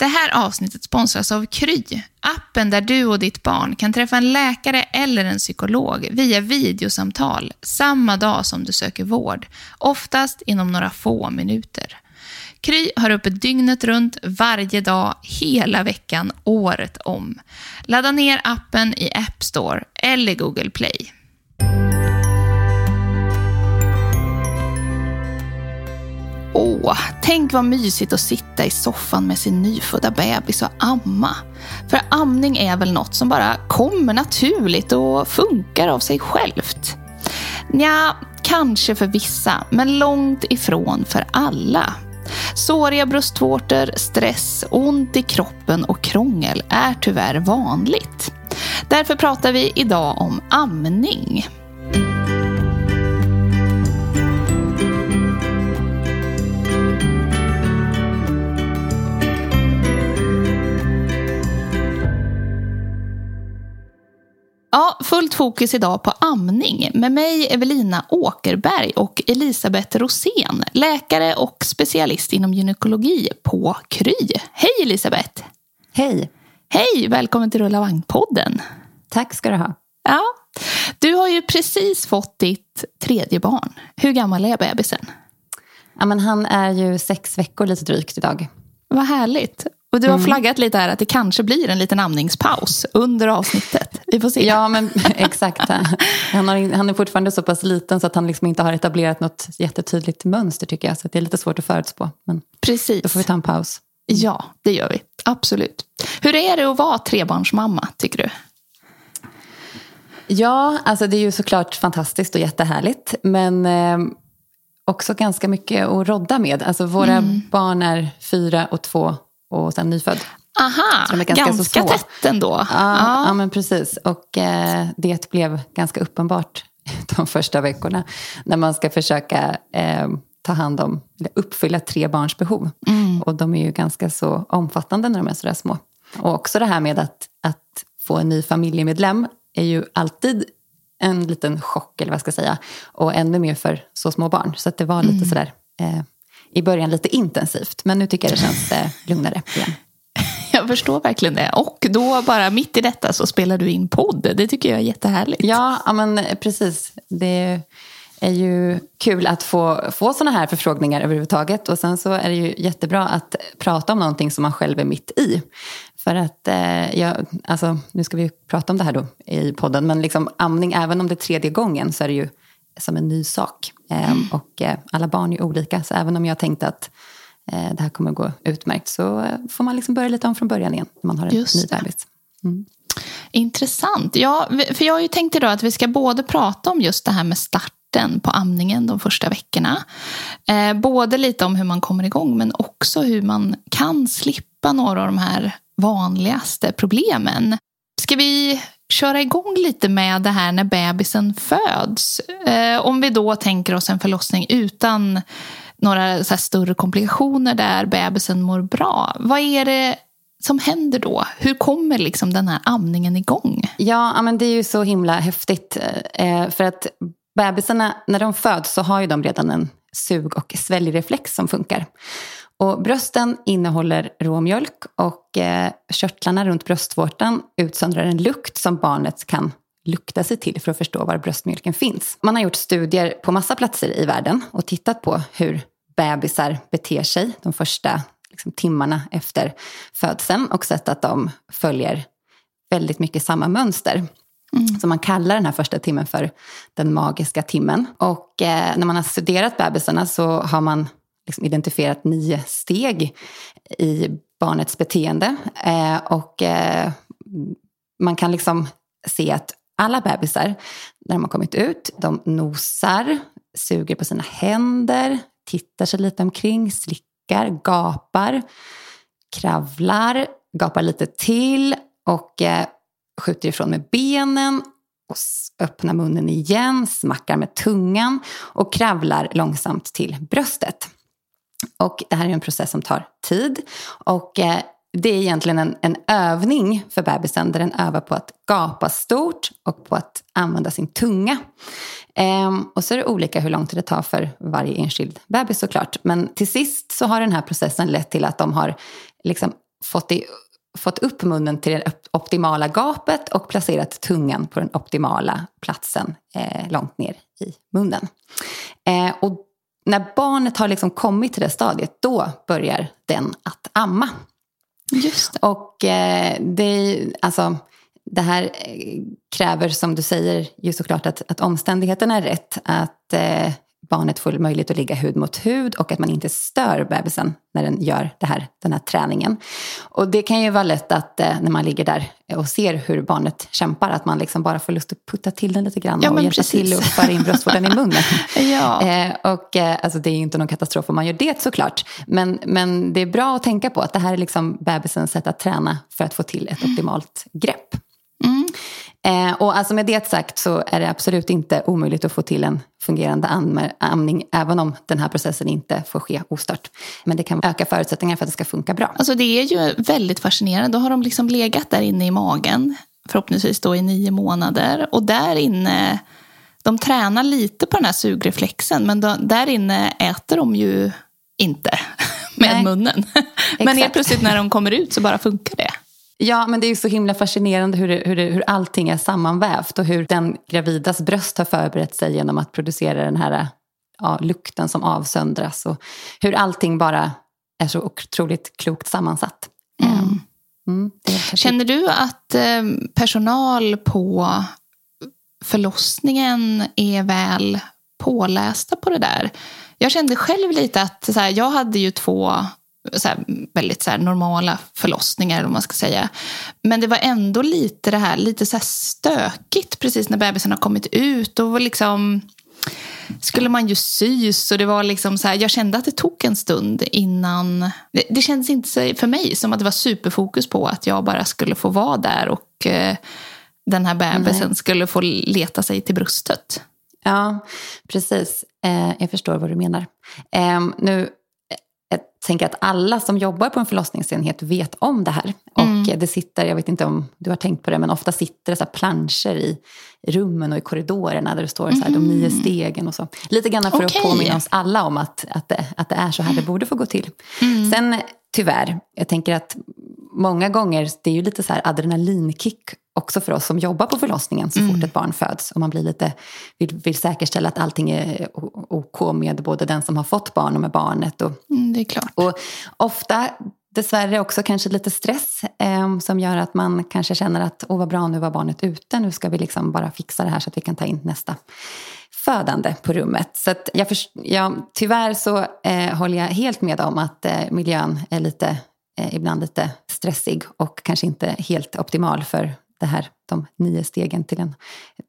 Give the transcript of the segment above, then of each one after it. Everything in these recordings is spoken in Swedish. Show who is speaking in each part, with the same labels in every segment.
Speaker 1: Det här avsnittet sponsras av Kry, appen där du och ditt barn kan träffa en läkare eller en psykolog via videosamtal samma dag som du söker vård, oftast inom några få minuter. Kry har öppet dygnet runt, varje dag, hela veckan, året om. Ladda ner appen i App Store eller Google Play. Åh, tänk vad mysigt att sitta i soffan med sin nyfödda bebis och amma. För amning är väl något som bara kommer naturligt och funkar av sig självt. Nja, kanske för vissa, men långt ifrån för alla. Såriga bröstvårtor, stress, ont i kroppen och krångel är tyvärr vanligt. Därför pratar vi idag om amning. Ja, fullt fokus idag på amning med mig Evelina Åkerberg och Elisabeth Rosén, läkare och specialist inom gynekologi på Kry. Hej Elisabeth!
Speaker 2: Hej!
Speaker 1: Hej, välkommen till Rulla vagn-podden.
Speaker 2: Tack ska du ha.
Speaker 1: Ja, du har ju precis fått ditt tredje barn. Hur gammal är bebisen?
Speaker 2: Ja, men han är ju sex veckor lite drygt idag.
Speaker 1: Vad härligt. Och du har mm. flaggat lite här att det kanske blir en liten amningspaus under avsnittet. Vi får se.
Speaker 2: Ja, men exakt. Han, har, han är fortfarande så pass liten så att han liksom inte har etablerat något jättetydligt mönster tycker jag. Så det är lite svårt att förutspå. Men
Speaker 1: Precis.
Speaker 2: Då får vi ta en paus.
Speaker 1: Ja, det gör vi. Absolut. Hur är det att vara trebarnsmamma, tycker du?
Speaker 2: Ja, alltså det är ju såklart fantastiskt och jättehärligt. Men eh, också ganska mycket att rodda med. Alltså våra mm. barn är fyra och två och sen nyfödd.
Speaker 1: Aha, ganska, ganska tätt ändå.
Speaker 2: Ja, ja. ja, men precis. Och eh, det blev ganska uppenbart de första veckorna. När man ska försöka eh, ta hand om, eller uppfylla tre barns behov. Mm. Och de är ju ganska så omfattande när de är sådär små. Och också det här med att, att få en ny familjemedlem är ju alltid en liten chock, eller vad jag ska säga. Och ännu mer för så små barn. Så det var lite mm. sådär eh, i början lite intensivt. Men nu tycker jag det känns eh, lugnare igen.
Speaker 1: Jag förstår verkligen det. Och då bara mitt i detta så spelar du in podd. Det tycker jag är jättehärligt.
Speaker 2: Ja, ja men precis. Det är ju kul att få, få sådana här förfrågningar överhuvudtaget. Och sen så är det ju jättebra att prata om någonting som man själv är mitt i. För att, eh, jag, alltså, nu ska vi prata om det här då i podden, men liksom amning, även om det är tredje gången så är det ju som en ny sak. Eh, mm. Och eh, alla barn är olika, så även om jag tänkte att eh, det här kommer gå utmärkt så eh, får man liksom börja lite om från början igen när man har en Just ny bebis. Mm.
Speaker 1: Intressant. Ja, för jag har ju tänkt idag att vi ska både prata om just det här med starten på amningen de första veckorna. Eh, både lite om hur man kommer igång men också hur man kan slippa några av de här vanligaste problemen. Ska vi köra igång lite med det här när bebisen föds? Eh, om vi då tänker oss en förlossning utan några så större komplikationer där bebisen mår bra. Vad är det som händer då? Hur kommer liksom den här amningen igång?
Speaker 2: Ja, men det är ju så himla häftigt. Eh, eh, för att bebisarna, när de föds så har ju de redan en sug och sväljreflex som funkar. Och brösten innehåller råmjölk och eh, körtlarna runt bröstvårtan utsöndrar en lukt som barnet kan lukta sig till för att förstå var bröstmjölken finns. Man har gjort studier på massa platser i världen och tittat på hur bebisar beter sig de första liksom, timmarna efter födseln och sett att de följer väldigt mycket samma mönster. Mm. Så man kallar den här första timmen för den magiska timmen. Och eh, när man har studerat bebisarna så har man liksom identifierat nio steg i barnets beteende. Eh, och eh, man kan liksom se att alla bebisar, när de har kommit ut, de nosar, suger på sina händer, tittar sig lite omkring, slickar, gapar, kravlar, gapar lite till och eh, skjuter ifrån med benen och öppnar munnen igen, smackar med tungan och kravlar långsamt till bröstet. Och det här är en process som tar tid. Och eh, det är egentligen en, en övning för bebisen där den övar på att gapa stort och på att använda sin tunga. Ehm, och så är det olika hur lång tid det tar för varje enskild bebis såklart. Men till sist så har den här processen lett till att de har liksom fått, i, fått upp munnen till det optimala gapet och placerat tungan på den optimala platsen eh, långt ner i munnen. Eh, och när barnet har liksom kommit till det stadiet, då börjar den att amma.
Speaker 1: Just det.
Speaker 2: Och eh, det, alltså, det här eh, kräver, som du säger, ju såklart att, att omständigheterna är rätt. Att eh, barnet får möjlighet att ligga hud mot hud och att man inte stör bebisen när den gör det här, den här träningen. Och det kan ju vara lätt att eh, när man ligger där och ser hur barnet kämpar att man liksom bara får lust att putta till den lite grann ja, och hjälpa till och föra in bröstvårtan i munnen.
Speaker 1: ja.
Speaker 2: eh, och eh, alltså det är ju inte någon katastrof om man gör det såklart. Men, men det är bra att tänka på att det här är liksom bebisens sätt att träna för att få till ett optimalt grepp. Mm. Eh, och alltså med det sagt så är det absolut inte omöjligt att få till en fungerande amning även om den här processen inte får ske ostört. Men det kan öka förutsättningarna för att det ska funka bra.
Speaker 1: Alltså det är ju väldigt fascinerande. Då har de liksom legat där inne i magen, förhoppningsvis då i nio månader. Och där inne, de tränar lite på den här sugreflexen men då, där inne äter de ju inte med Nej. munnen. men helt plötsligt när de kommer ut så bara funkar det.
Speaker 2: Ja, men det är så himla fascinerande hur, det, hur, det, hur allting är sammanvävt och hur den gravidas bröst har förberett sig genom att producera den här ja, lukten som avsöndras och hur allting bara är så otroligt klokt sammansatt. Mm. Ehm,
Speaker 1: mm, Känner du att eh, personal på förlossningen är väl pålästa på det där? Jag kände själv lite att så här, jag hade ju två så här, väldigt så här, normala förlossningar, eller vad man ska säga. Men det var ändå lite det här, lite så här stökigt precis när bebisen har kommit ut. Var liksom, skulle man ju sys och det var liksom så här, jag kände att det tog en stund innan. Det, det kändes inte för mig som att det var superfokus på att jag bara skulle få vara där och eh, den här bebisen Nej. skulle få leta sig till bröstet.
Speaker 2: Ja, precis. Eh, jag förstår vad du menar. Eh, nu tänker att alla som jobbar på en förlossningsenhet vet om det här. Mm. Och det sitter, jag vet inte om du har tänkt på det, men ofta sitter det så planscher i rummen och i korridorerna där det står så här, mm. de nio mm. stegen och så. Lite grann för okay. att påminna oss alla om att, att, det, att det är så här det borde få gå till. Mm. Sen tyvärr, jag tänker att många gånger, det är ju lite så här adrenalinkick också för oss som jobbar på förlossningen så fort mm. ett barn föds. Och man blir lite, vill, vill säkerställa att allting är OK med både den som har fått barn och med barnet. Och,
Speaker 1: mm, det är klart.
Speaker 2: Och ofta dessvärre också kanske lite stress eh, som gör att man kanske känner att åh vad bra, nu var barnet ute, nu ska vi liksom bara fixa det här så att vi kan ta in nästa födande på rummet. Så jag, ja, tyvärr så eh, håller jag helt med om att eh, miljön är lite, ibland lite stressig och kanske inte helt optimal för det här, de nio stegen till, en,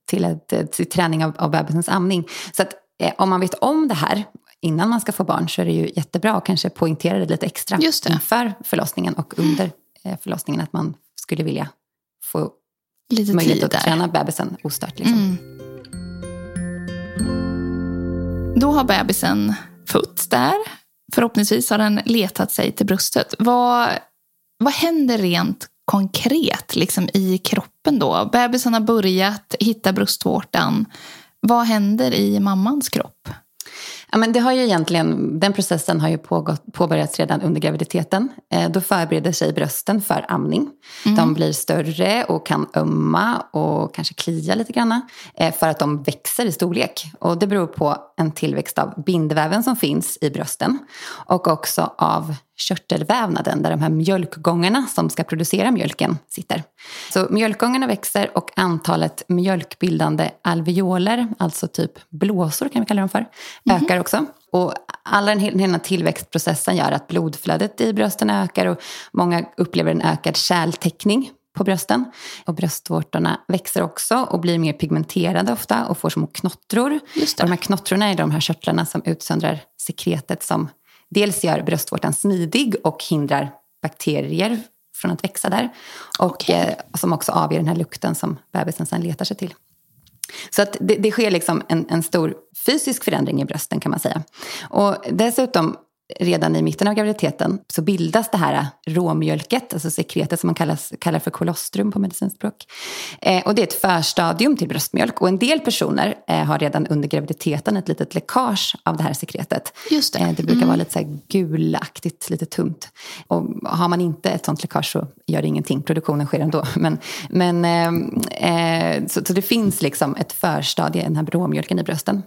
Speaker 2: till, ett, till träning av, av bebisens amning. Så att eh, om man vet om det här innan man ska få barn så är det ju jättebra att kanske poängtera det lite extra
Speaker 1: Just det.
Speaker 2: inför förlossningen och under eh, förlossningen att man skulle vilja få
Speaker 1: lite
Speaker 2: möjlighet att där. träna bebisen ostört. Liksom. Mm.
Speaker 1: Då har bebisen fötts där. Förhoppningsvis har den letat sig till bröstet. Vad, vad händer rent konkret liksom, i kroppen då? Bebisen har börjat hitta bröstvårtan. Vad händer i mammans kropp?
Speaker 2: Ja, men det har ju egentligen, den processen har ju pågått, påbörjats redan under graviditeten. Eh, då förbereder sig brösten för amning. Mm. De blir större och kan ömma och kanske klia lite grann eh, för att de växer i storlek. Och det beror på en tillväxt av bindväven som finns i brösten och också av körtelvävnaden där de här mjölkgångarna som ska producera mjölken sitter. Så mjölkgångarna växer och antalet mjölkbildande alveoler, alltså typ blåsor kan vi kalla dem för, mm. ökar också. Och alla den, här tillväxtprocessen gör att blodflödet i brösten ökar och många upplever en ökad kärltäckning på brösten. Och bröstvårtorna växer också och blir mer pigmenterade ofta och får små knottror. Och de här knottrorna är de här körtlarna som utsöndrar sekretet som dels gör bröstvårtan smidig och hindrar bakterier från att växa där. Och okay. eh, som också avger den här lukten som bebisen sen letar sig till. Så att det, det sker liksom en, en, stor fysisk förändring i brösten kan man säga. Och dessutom redan i mitten av graviditeten så bildas det här råmjölket, alltså sekretet som man kallas, kallar för kolostrum på medicinskt språk. Eh, och det är ett förstadium till bröstmjölk och en del personer eh, har redan under graviditeten ett litet läckage av det här sekretet.
Speaker 1: Just det. Eh,
Speaker 2: det brukar mm. vara lite så gulaktigt, lite tunt. Och har man inte ett sånt läckage så gör det ingenting, produktionen sker ändå. Men, men, eh, eh, så, så det finns liksom ett förstadie, den här råmjölken i brösten.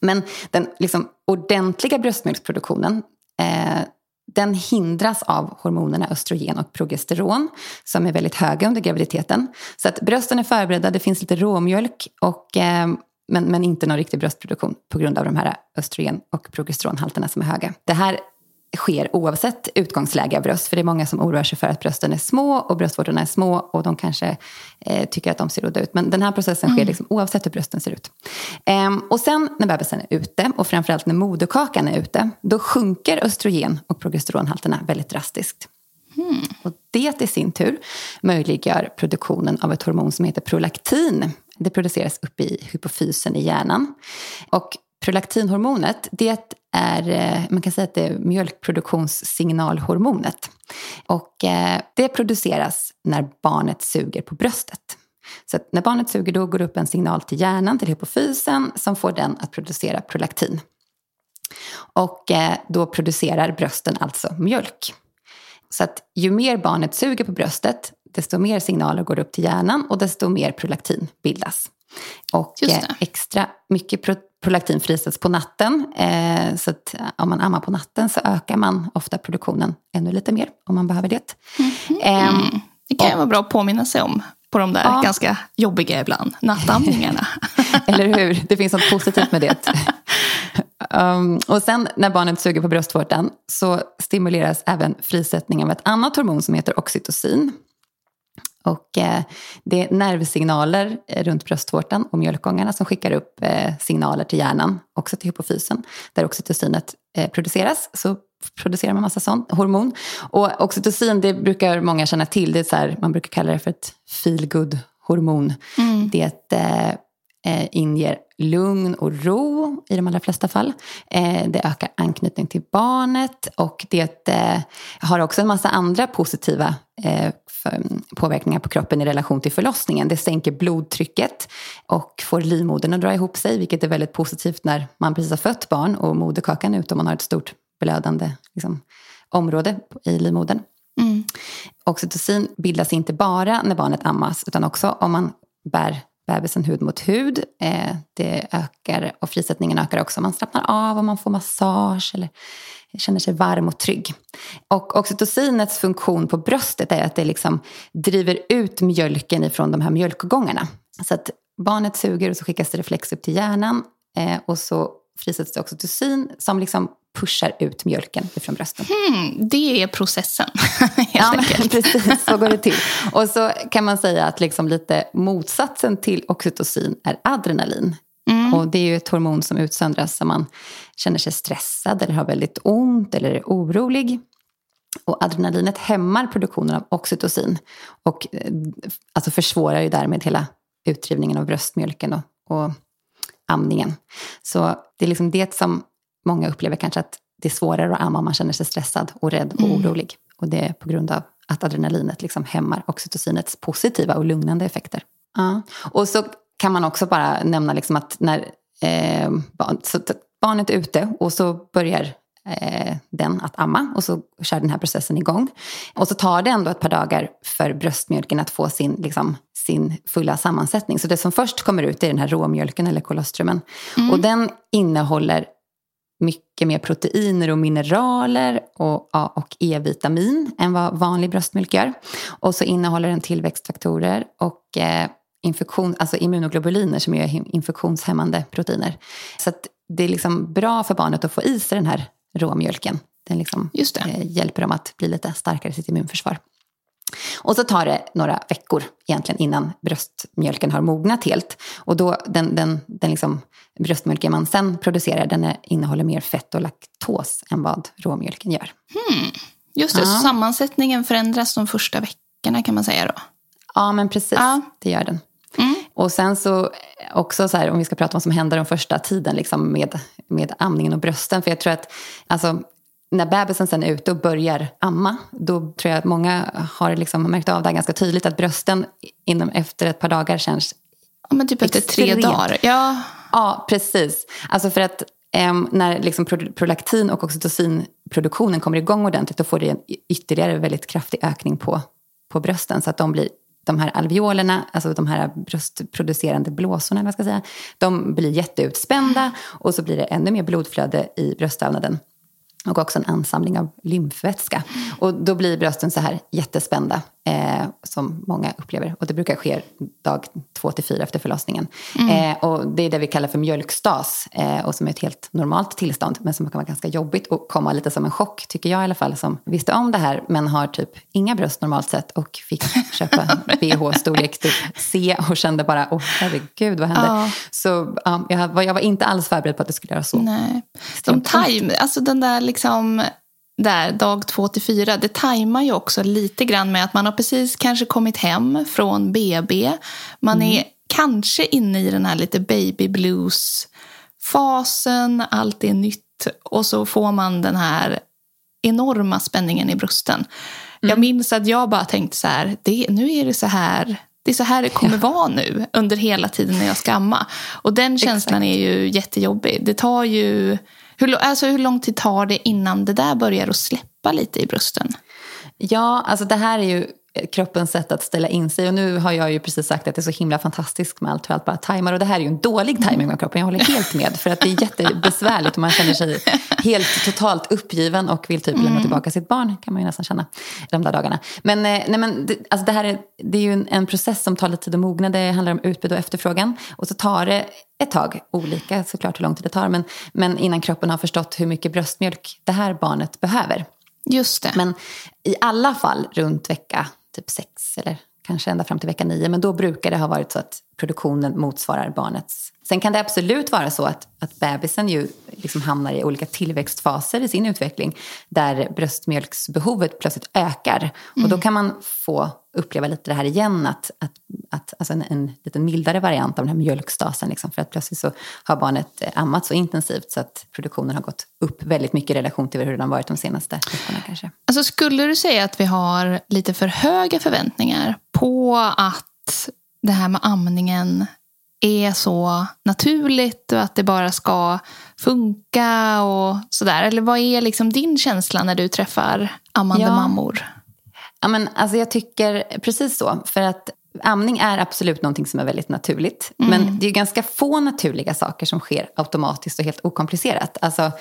Speaker 2: Men den liksom ordentliga bröstmjölksproduktionen eh, den hindras av hormonerna östrogen och progesteron som är väldigt höga under graviditeten. Så att brösten är förberedda, det finns lite råmjölk och, eh, men, men inte någon riktig bröstproduktion på grund av de här östrogen och progesteronhalterna som är höga. Det här sker oavsett utgångsläge av bröst. För det är många som oroar sig för att brösten är små och bröstvårtorna är små och de kanske eh, tycker att de ser udda ut. Men den här processen sker mm. liksom oavsett hur brösten ser ut. Ehm, och sen när bebisen är ute och framförallt när moderkakan är ute, då sjunker östrogen och progesteronhalterna väldigt drastiskt. Mm. Och det i sin tur möjliggör produktionen av ett hormon som heter prolaktin. Det produceras uppe i hypofysen i hjärnan. Och prolaktinhormonet, det är, är, eh, man kan säga att det är mjölkproduktionssignalhormonet. Och eh, det produceras när barnet suger på bröstet. Så när barnet suger då går det upp en signal till hjärnan, till hypofysen, som får den att producera prolaktin. Och eh, då producerar brösten alltså mjölk. Så att ju mer barnet suger på bröstet, desto mer signaler går upp till hjärnan och desto mer prolaktin bildas. Och extra mycket prolaktin frisätts på natten. Eh, så att om man ammar på natten så ökar man ofta produktionen ännu lite mer om man behöver det.
Speaker 1: Mm. Eh, det kan och, vara bra att påminna sig om på de där ja. ganska jobbiga ibland, nattamningarna.
Speaker 2: Eller hur? Det finns något positivt med det. Um, och sen när barnet suger på bröstvårtan så stimuleras även frisättningen av ett annat hormon som heter oxytocin. Och eh, det är nervsignaler runt bröstvårtan och mjölkgångarna som skickar upp eh, signaler till hjärnan, också till hypofysen, där oxytocinet eh, produceras. Så producerar man massa sånt hormon. Och oxytocin, det brukar många känna till. Det är så här, man brukar kalla det för ett feelgood hormon. Mm. Det är ett eh, inger lugn och ro i de allra flesta fall. Eh, det ökar anknytning till barnet och det eh, har också en massa andra positiva eh, påverkningar på kroppen i relation till förlossningen. Det sänker blodtrycket och får livmodern att dra ihop sig, vilket är väldigt positivt när man precis har fött barn och moderkakan är ute och man har ett stort blödande liksom, område i livmodern. Mm. Oxytocin bildas inte bara när barnet ammas utan också om man bär bebisen hud mot hud. Eh, det ökar och frisättningen ökar också. Man slappnar av och man får massage eller känner sig varm och trygg. Och oxytocinets funktion på bröstet är att det liksom driver ut mjölken ifrån de här mjölkgångarna. Så att barnet suger och så skickas det reflex upp till hjärnan eh, och så frisätts det oxytocin som liksom pushar ut mjölken ifrån brösten.
Speaker 1: Hmm, det är processen, helt
Speaker 2: ja, enkelt. precis, så går det till. Och så kan man säga att liksom lite motsatsen till oxytocin är adrenalin. Mm. Och det är ju ett hormon som utsöndras om man känner sig stressad eller har väldigt ont eller är orolig. Och adrenalinet hämmar produktionen av oxytocin och eh, alltså försvårar ju därmed hela utdrivningen av bröstmjölken och, och amningen. Så det är liksom det som många upplever kanske att det är svårare att amma om man känner sig stressad och rädd och mm. orolig. Och det är på grund av att adrenalinet liksom hämmar oxytocinets positiva och lugnande effekter. Ja. Och så kan man också bara nämna liksom att när eh, så barnet är ute och så börjar eh, den att amma och så kör den här processen igång. Och så tar det ändå ett par dagar för bröstmjölken att få sin, liksom, sin fulla sammansättning. Så det som först kommer ut är den här råmjölken eller kolostrumen. Mm. Och den innehåller mycket mer proteiner och mineraler och A och E-vitamin än vad vanlig bröstmjölk gör. Och så innehåller den tillväxtfaktorer och eh, infektion, alltså immunoglobuliner som är infektionshämmande proteiner. Så det är liksom bra för barnet att få i sig den här råmjölken. Den liksom, eh, hjälper dem att bli lite starkare i sitt immunförsvar. Och så tar det några veckor egentligen innan bröstmjölken har mognat helt. Och då den, den, den liksom bröstmjölken man sen producerar den är, innehåller mer fett och laktos än vad råmjölken gör.
Speaker 1: Hmm. Just det, ja. så sammansättningen förändras de första veckorna kan man säga då?
Speaker 2: Ja, men precis. Ja. Det gör den. Mm. Och sen så också så här, om vi ska prata om vad som händer den första tiden liksom med, med amningen och brösten. För jag tror att alltså, när bebisen sen är ute och börjar amma, då tror jag att många har liksom märkt av det här ganska tydligt, att brösten inom, efter ett par dagar känns
Speaker 1: Ja, men typ efter tre dagar. Ja.
Speaker 2: ja, precis. Alltså för att um, när liksom prolaktin och oxytocinproduktionen kommer igång ordentligt, då får det en ytterligare väldigt kraftig ökning på, på brösten. Så att de blir de här alveolerna, alltså de här bröstproducerande blåsorna, vad ska jag säga, de blir jätteutspännda och så blir det ännu mer blodflöde i bröstvävnaden och också en ansamling av lymfvätska. Och då blir brösten så här jättespända, eh, som många upplever. Och det brukar ske dag två till fyra efter förlossningen. Mm. Eh, och det är det vi kallar för mjölkstas, eh, och som är ett helt normalt tillstånd, men som kan vara ganska jobbigt och komma lite som en chock, tycker jag i alla fall, som visste om det här, men har typ inga bröst normalt sett och fick köpa bh storlek typ C och kände bara, åh herregud, vad hände? Ja. Så ja, jag, var, jag var inte alls förberedd på att det skulle göra så.
Speaker 1: Nej. De time, alltså den där liksom där dag två till fyra, det tajmar ju också lite grann med att man har precis kanske kommit hem från BB. Man mm. är kanske inne i den här lite baby blues-fasen, allt är nytt och så får man den här enorma spänningen i brösten. Mm. Jag minns att jag bara tänkte så här, det, nu är det så här det är så här det kommer ja. vara nu under hela tiden när jag ska amma. Och den känslan Exakt. är ju jättejobbig. Det tar ju hur, alltså, hur lång tid tar det innan det där börjar att släppa lite i brösten?
Speaker 2: Ja, alltså det här är ju kroppens sätt att ställa in sig. Och nu har jag ju precis sagt att det är så himla fantastiskt med allt hur allt bara tajmar. Och det här är ju en dålig tajming med kroppen, jag håller helt med. För att det är jättebesvärligt och man känner sig helt totalt uppgiven och vill typ lämna mm. tillbaka sitt barn, kan man ju nästan känna de där dagarna. Men, eh, nej, men det, alltså det här är, det är ju en, en process som tar lite tid att mogna. Det handlar om utbud och efterfrågan. Och så tar det ett tag, olika såklart hur lång tid det tar, men, men innan kroppen har förstått hur mycket bröstmjölk det här barnet behöver.
Speaker 1: Just det.
Speaker 2: Men i alla fall runt vecka typ sex eller kanske ända fram till vecka nio. Men då brukar det ha varit så att produktionen motsvarar barnets. Sen kan det absolut vara så att, att bebisen ju liksom hamnar i olika tillväxtfaser i sin utveckling där bröstmjölksbehovet plötsligt ökar. Mm. Och då mm. kan man få uppleva lite det här igen, att, att, att, alltså en, en lite mildare variant av den här mjölkstasen. Liksom, för att plötsligt så har barnet eh, ammat så intensivt så att produktionen har gått upp väldigt mycket i relation till hur den har varit de senaste veckorna kanske.
Speaker 1: Alltså skulle du säga att vi har lite för höga förväntningar på att det här med amningen är så naturligt och att det bara ska funka och sådär? Eller vad är liksom din känsla när du träffar ammande ja. mammor?
Speaker 2: Ja, men, alltså jag tycker precis så. För att amning är absolut någonting som är väldigt naturligt. Mm. Men det är ganska få naturliga saker som sker automatiskt och helt okomplicerat. Alltså,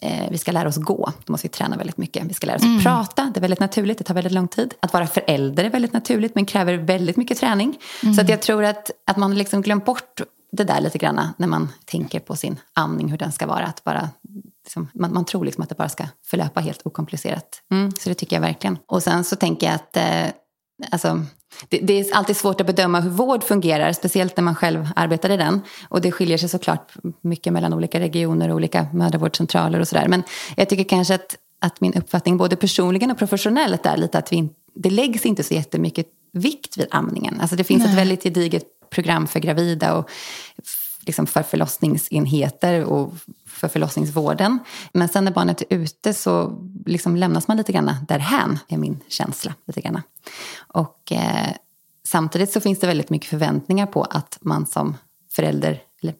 Speaker 2: eh, vi ska lära oss gå, då måste vi träna väldigt mycket. Vi ska lära oss mm. prata, det är väldigt naturligt, det tar väldigt lång tid. Att vara förälder är väldigt naturligt men kräver väldigt mycket träning. Mm. Så att jag tror att, att man liksom glömt bort det där lite grann när man tänker på sin amning, hur den ska vara. Att bara, liksom, man, man, tror liksom att det bara ska förlöpa helt okomplicerat. Mm, så det tycker jag verkligen. Och sen så tänker jag att eh, alltså, det, det, är alltid svårt att bedöma hur vård fungerar, speciellt när man själv arbetar i den. Och det skiljer sig såklart mycket mellan olika regioner och olika mödravårdscentraler och sådär. Men jag tycker kanske att, att min uppfattning både personligen och professionellt är lite att vi, det läggs inte så jättemycket vikt vid amningen. Alltså det finns Nej. ett väldigt gediget program för gravida och liksom för förlossningsenheter och för förlossningsvården. Men sen när barnet är ute så liksom lämnas man lite grann därhän, är min känsla. Lite grann. Och eh, samtidigt så finns det väldigt mycket förväntningar på att man som förälder eller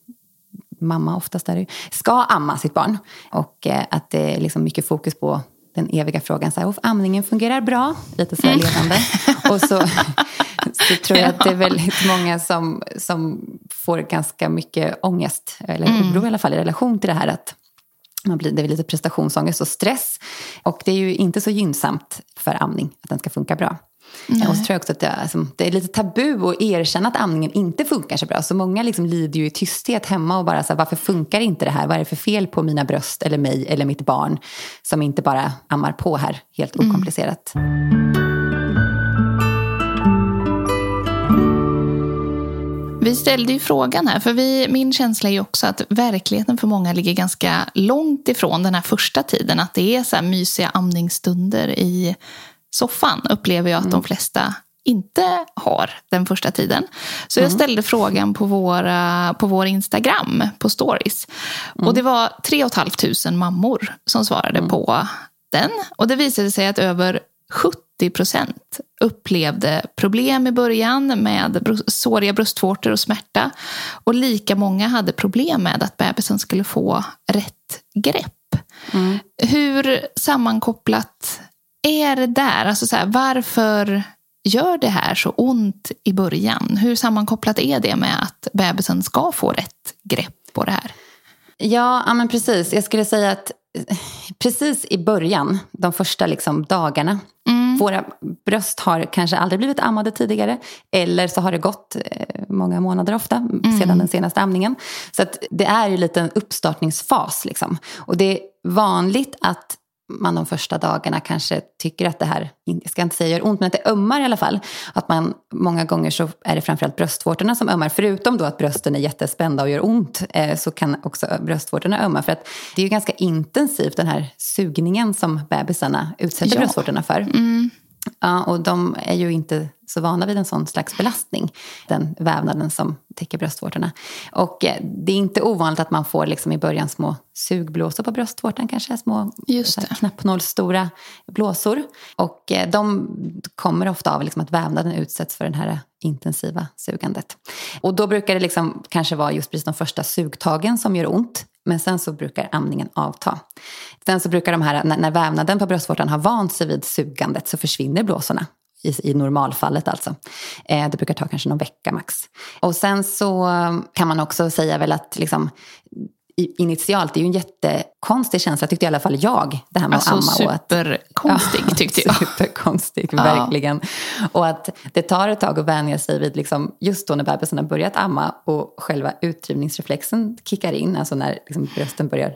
Speaker 2: mamma oftast är det, ska amma sitt barn. Och eh, att det är liksom mycket fokus på den eviga frågan, så här, amningen fungerar bra, lite så här mm. ledande. Och så, så tror jag att det är väldigt många som, som får ganska mycket ångest, eller mm. oro i alla fall, i relation till det här att man blir, det är lite prestationsångest och stress. Och det är ju inte så gynnsamt för amning, att den ska funka bra. Nej. Och så tror jag också att det, alltså, det, är lite tabu att erkänna att amningen inte funkar så bra. Så många liksom lider ju i tysthet hemma och bara så här, varför funkar inte det här? Vad är det för fel på mina bröst eller mig eller mitt barn som inte bara ammar på här helt mm. okomplicerat? Mm.
Speaker 1: Vi ställde ju frågan här, för vi, min känsla är ju också att verkligheten för många ligger ganska långt ifrån den här första tiden. Att det är så här mysiga amningsstunder i soffan upplever jag att mm. de flesta inte har den första tiden. Så jag mm. ställde frågan på, våra, på vår Instagram, på stories. Mm. Och det var 3 500 mammor som svarade mm. på den. Och det visade sig att över 70 procent upplevde problem i början med såriga bröstvårtor och smärta. Och lika många hade problem med att bebisen skulle få rätt grepp. Mm. Hur sammankopplat är det där? Alltså så här, varför gör det här så ont i början? Hur sammankopplat är det med att bebisen ska få rätt grepp på det här?
Speaker 2: Ja, ja men precis. Jag skulle säga att eh, precis i början, de första liksom dagarna, mm. våra bröst har kanske aldrig blivit ammade tidigare, eller så har det gått eh, många månader ofta mm. sedan den senaste amningen. Så det är ju lite en uppstartningsfas. Liksom. Och det är vanligt att man de första dagarna kanske tycker att det här, jag ska inte säga gör ont, men att det ömmar i alla fall. Att man många gånger så är det framförallt bröstvårtorna som ömmar. Förutom då att brösten är jättespända och gör ont eh, så kan också bröstvårtorna ömma. För att det är ju ganska intensivt den här sugningen som bebisarna utsätter ja. bröstvårtorna för. Mm. Ja, och de är ju inte så vana vid en sån slags belastning, den vävnaden som täcker bröstvårtorna. Och eh, det är inte ovanligt att man får liksom i början små sugblåsor på bröstvårtan, kanske små knappnålsstora blåsor. Och eh, de kommer ofta av liksom att vävnaden utsätts för det här intensiva sugandet. Och då brukar det liksom kanske vara just precis de första sugtagen som gör ont. Men sen så brukar amningen avta. Sen så brukar de här, när vävnaden på bröstvårtan har vant sig vid sugandet så försvinner blåsorna i, i normalfallet alltså. Eh, det brukar ta kanske någon vecka max. Och sen så kan man också säga väl att liksom, initialt, det är ju en jättekonstig känsla tyckte i alla fall jag. Det här med
Speaker 1: alltså,
Speaker 2: att
Speaker 1: amma. Superkonstig ja, tyckte jag.
Speaker 2: Superkonstig, ja. verkligen. Och att det tar ett tag att vänja sig vid, liksom, just då när bebisen har börjat amma och själva utdrivningsreflexen kickar in, alltså när liksom, brösten börjar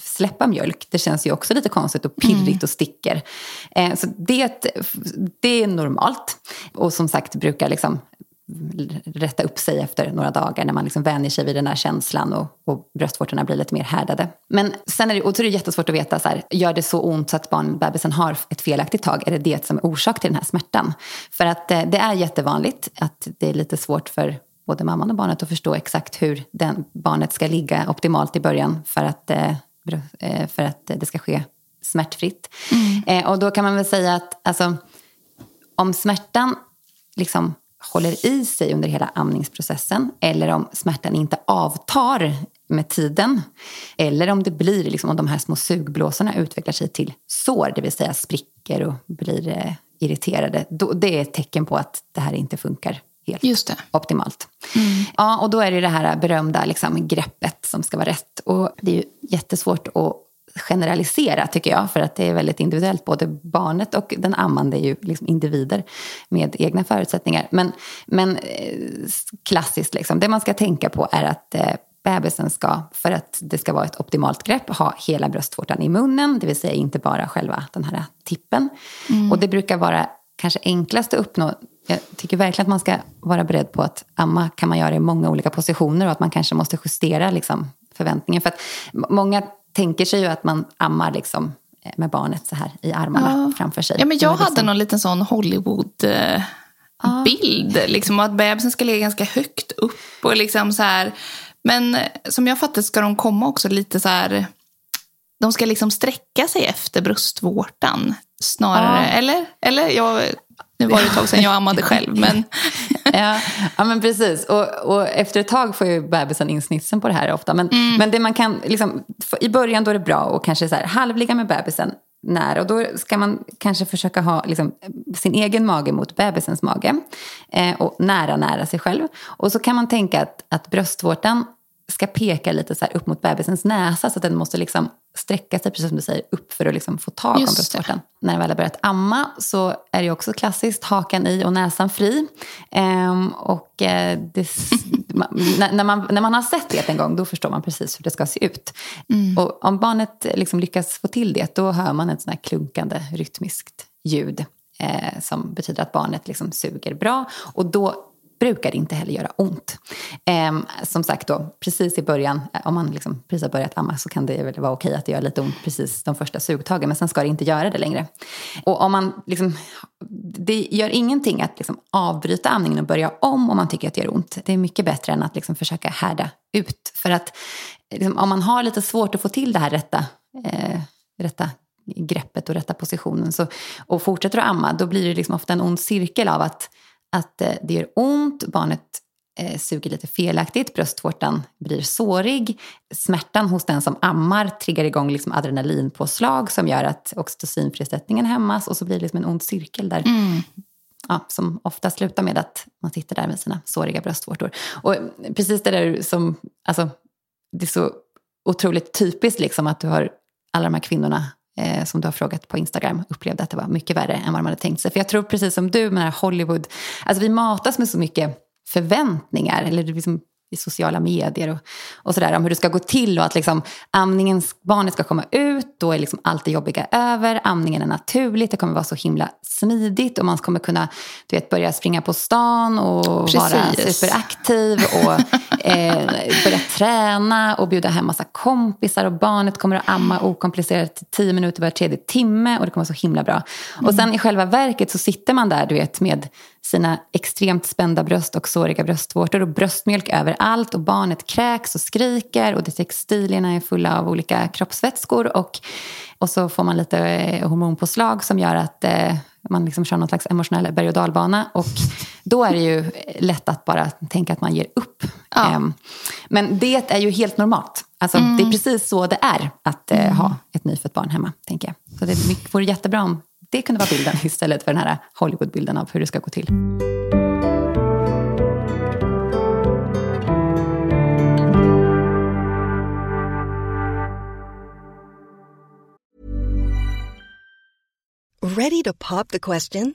Speaker 2: släppa mjölk. Det känns ju också lite konstigt och pirrigt mm. och sticker. Eh, så det, det är normalt. Och som sagt brukar liksom rätta upp sig efter några dagar när man liksom vänjer sig vid den här känslan och, och bröstvårtorna blir lite mer härdade. Men sen är det, och så är det jättesvårt att veta, så här, gör det så ont så att barnbebisen har ett felaktigt tag? Är det det som är orsak till den här smärtan? För att eh, det är jättevanligt att det är lite svårt för både mamman och barnet att förstå exakt hur den, barnet ska ligga optimalt i början för att, eh, eh för att det ska ske smärtfritt. Mm. Eh, och då kan man väl säga att alltså, om smärtan liksom håller i sig under hela amningsprocessen eller om smärtan inte avtar med tiden eller om det blir liksom, om de här små sugblåsorna utvecklar sig till sår, det vill säga spricker och blir eh, irriterade. Då, det är ett tecken på att det här inte funkar helt Just det. optimalt. Mm. Ja, och då är det det här berömda liksom, greppet som ska vara rätt. Och det är ju jättesvårt att generalisera tycker jag, för att det är väldigt individuellt. Både barnet och den ammande är ju liksom individer med egna förutsättningar. Men, men eh, klassiskt, liksom, det man ska tänka på är att eh, bebisen ska, för att det ska vara ett optimalt grepp, ha hela bröstvårtan i munnen, det vill säga inte bara själva den här tippen. Mm. Och det brukar vara kanske enklast att uppnå jag tycker verkligen att man ska vara beredd på att amma kan man göra i många olika positioner och att man kanske måste justera liksom, förväntningen. För att många tänker sig ju att man ammar liksom, eh, med barnet så här i armarna ja. framför sig.
Speaker 1: Ja, men jag liksom... hade någon liten sån Hollywood-bild. Ja. Liksom, att bebisen ska ligga ganska högt upp. och liksom så här. Men eh, som jag fattar ska de komma också lite så här... De ska liksom sträcka sig efter bröstvårtan snarare. Ja. Eller? Eller? Jag Nu var det ett tag sedan jag ammade själv. Men...
Speaker 2: ja, ja, men precis. Och, och, efter ett tag får ju bebisen in snitsen på det här ofta. Men, mm. men det man kan, liksom, I början då är det bra att kanske så här, halvligga med bebisen nära. Och då ska man kanske försöka ha liksom, sin egen mage mot bebisens mage. Eh, och nära, nära sig själv. Och så kan man tänka att, att bröstvårtan ska peka lite så upp mot bebisens näsa så att den måste liksom sträcka sig, precis som du säger, upp för att liksom få tag om bröstvårtan. När den väl har börjat amma så är det också klassiskt hakan i och näsan fri. Ehm, och eh, det, när, man, när man har sett det en gång då förstår man precis hur det ska se ut. Mm. Och om barnet liksom lyckas få till det då hör man ett sånt här klunkande rytmiskt ljud. Eh, som betyder att barnet liksom suger bra. Och då brukar det inte heller göra ont. Eh, som sagt då, precis i början, eh, om man liksom precis har börjat amma så kan det väl vara okej att det gör lite ont precis de första sugtagen, men sen ska det inte göra det längre. Och om man liksom, det gör ingenting att liksom avbryta amningen och börja om om man tycker att det gör ont. Det är mycket bättre än att liksom försöka härda ut. För att liksom, om man har lite svårt att få till det här rätta, eh, rätta greppet och rätta positionen så, och fortsätter att amma, då blir det liksom ofta en ond cirkel av att att eh, det gör ont, barnet eh, suger lite felaktigt, bröstvårtan blir sårig. Smärtan hos den som ammar triggar igång liksom adrenalinpåslag som gör att oxytocinfrisättningen hämmas och så blir det liksom en ond cirkel där. Mm. Ja, som ofta slutar med att man sitter där med sina såriga bröstvårtor. Och precis det där som, alltså, det är så otroligt typiskt liksom att du har alla de här kvinnorna eh, som du har frågat på Instagram upplevde att det var mycket värre än vad de hade tänkt sig. För jag tror precis som du med Hollywood, alltså vi matas med så mycket förväntningar, eller liksom i sociala medier och, och sådär om hur det ska gå till och att liksom, amningen, barnet ska komma ut, då är liksom allt det jobbiga över, amningen är naturligt, det kommer vara så himla smidigt och man kommer kunna du vet, börja springa på stan och Precis. vara superaktiv och eh, börja träna och bjuda hem massa kompisar och barnet kommer att amma okomplicerat tio minuter var tredje timme och det kommer vara så himla bra. Mm. Och sen i själva verket så sitter man där du vet med sina extremt spända bröst och såriga bröstvårtor och bröstmjölk överallt och barnet kräks och skriker och textilierna är fulla av olika kroppsvätskor och, och så får man lite eh, hormonpåslag som gör att eh, man liksom kör någon slags emotionell berg och dalbana och då är det ju lätt att bara tänka att man ger upp. Ja. Eh, men det är ju helt normalt. Alltså, mm. Det är precis så det är att eh, ha ett nyfött barn hemma, tänker jag. Så det vore jättebra om det kunde vara bilden istället för den här Hollywood-bilden av hur det ska gå till.
Speaker 3: Ready to pop the question?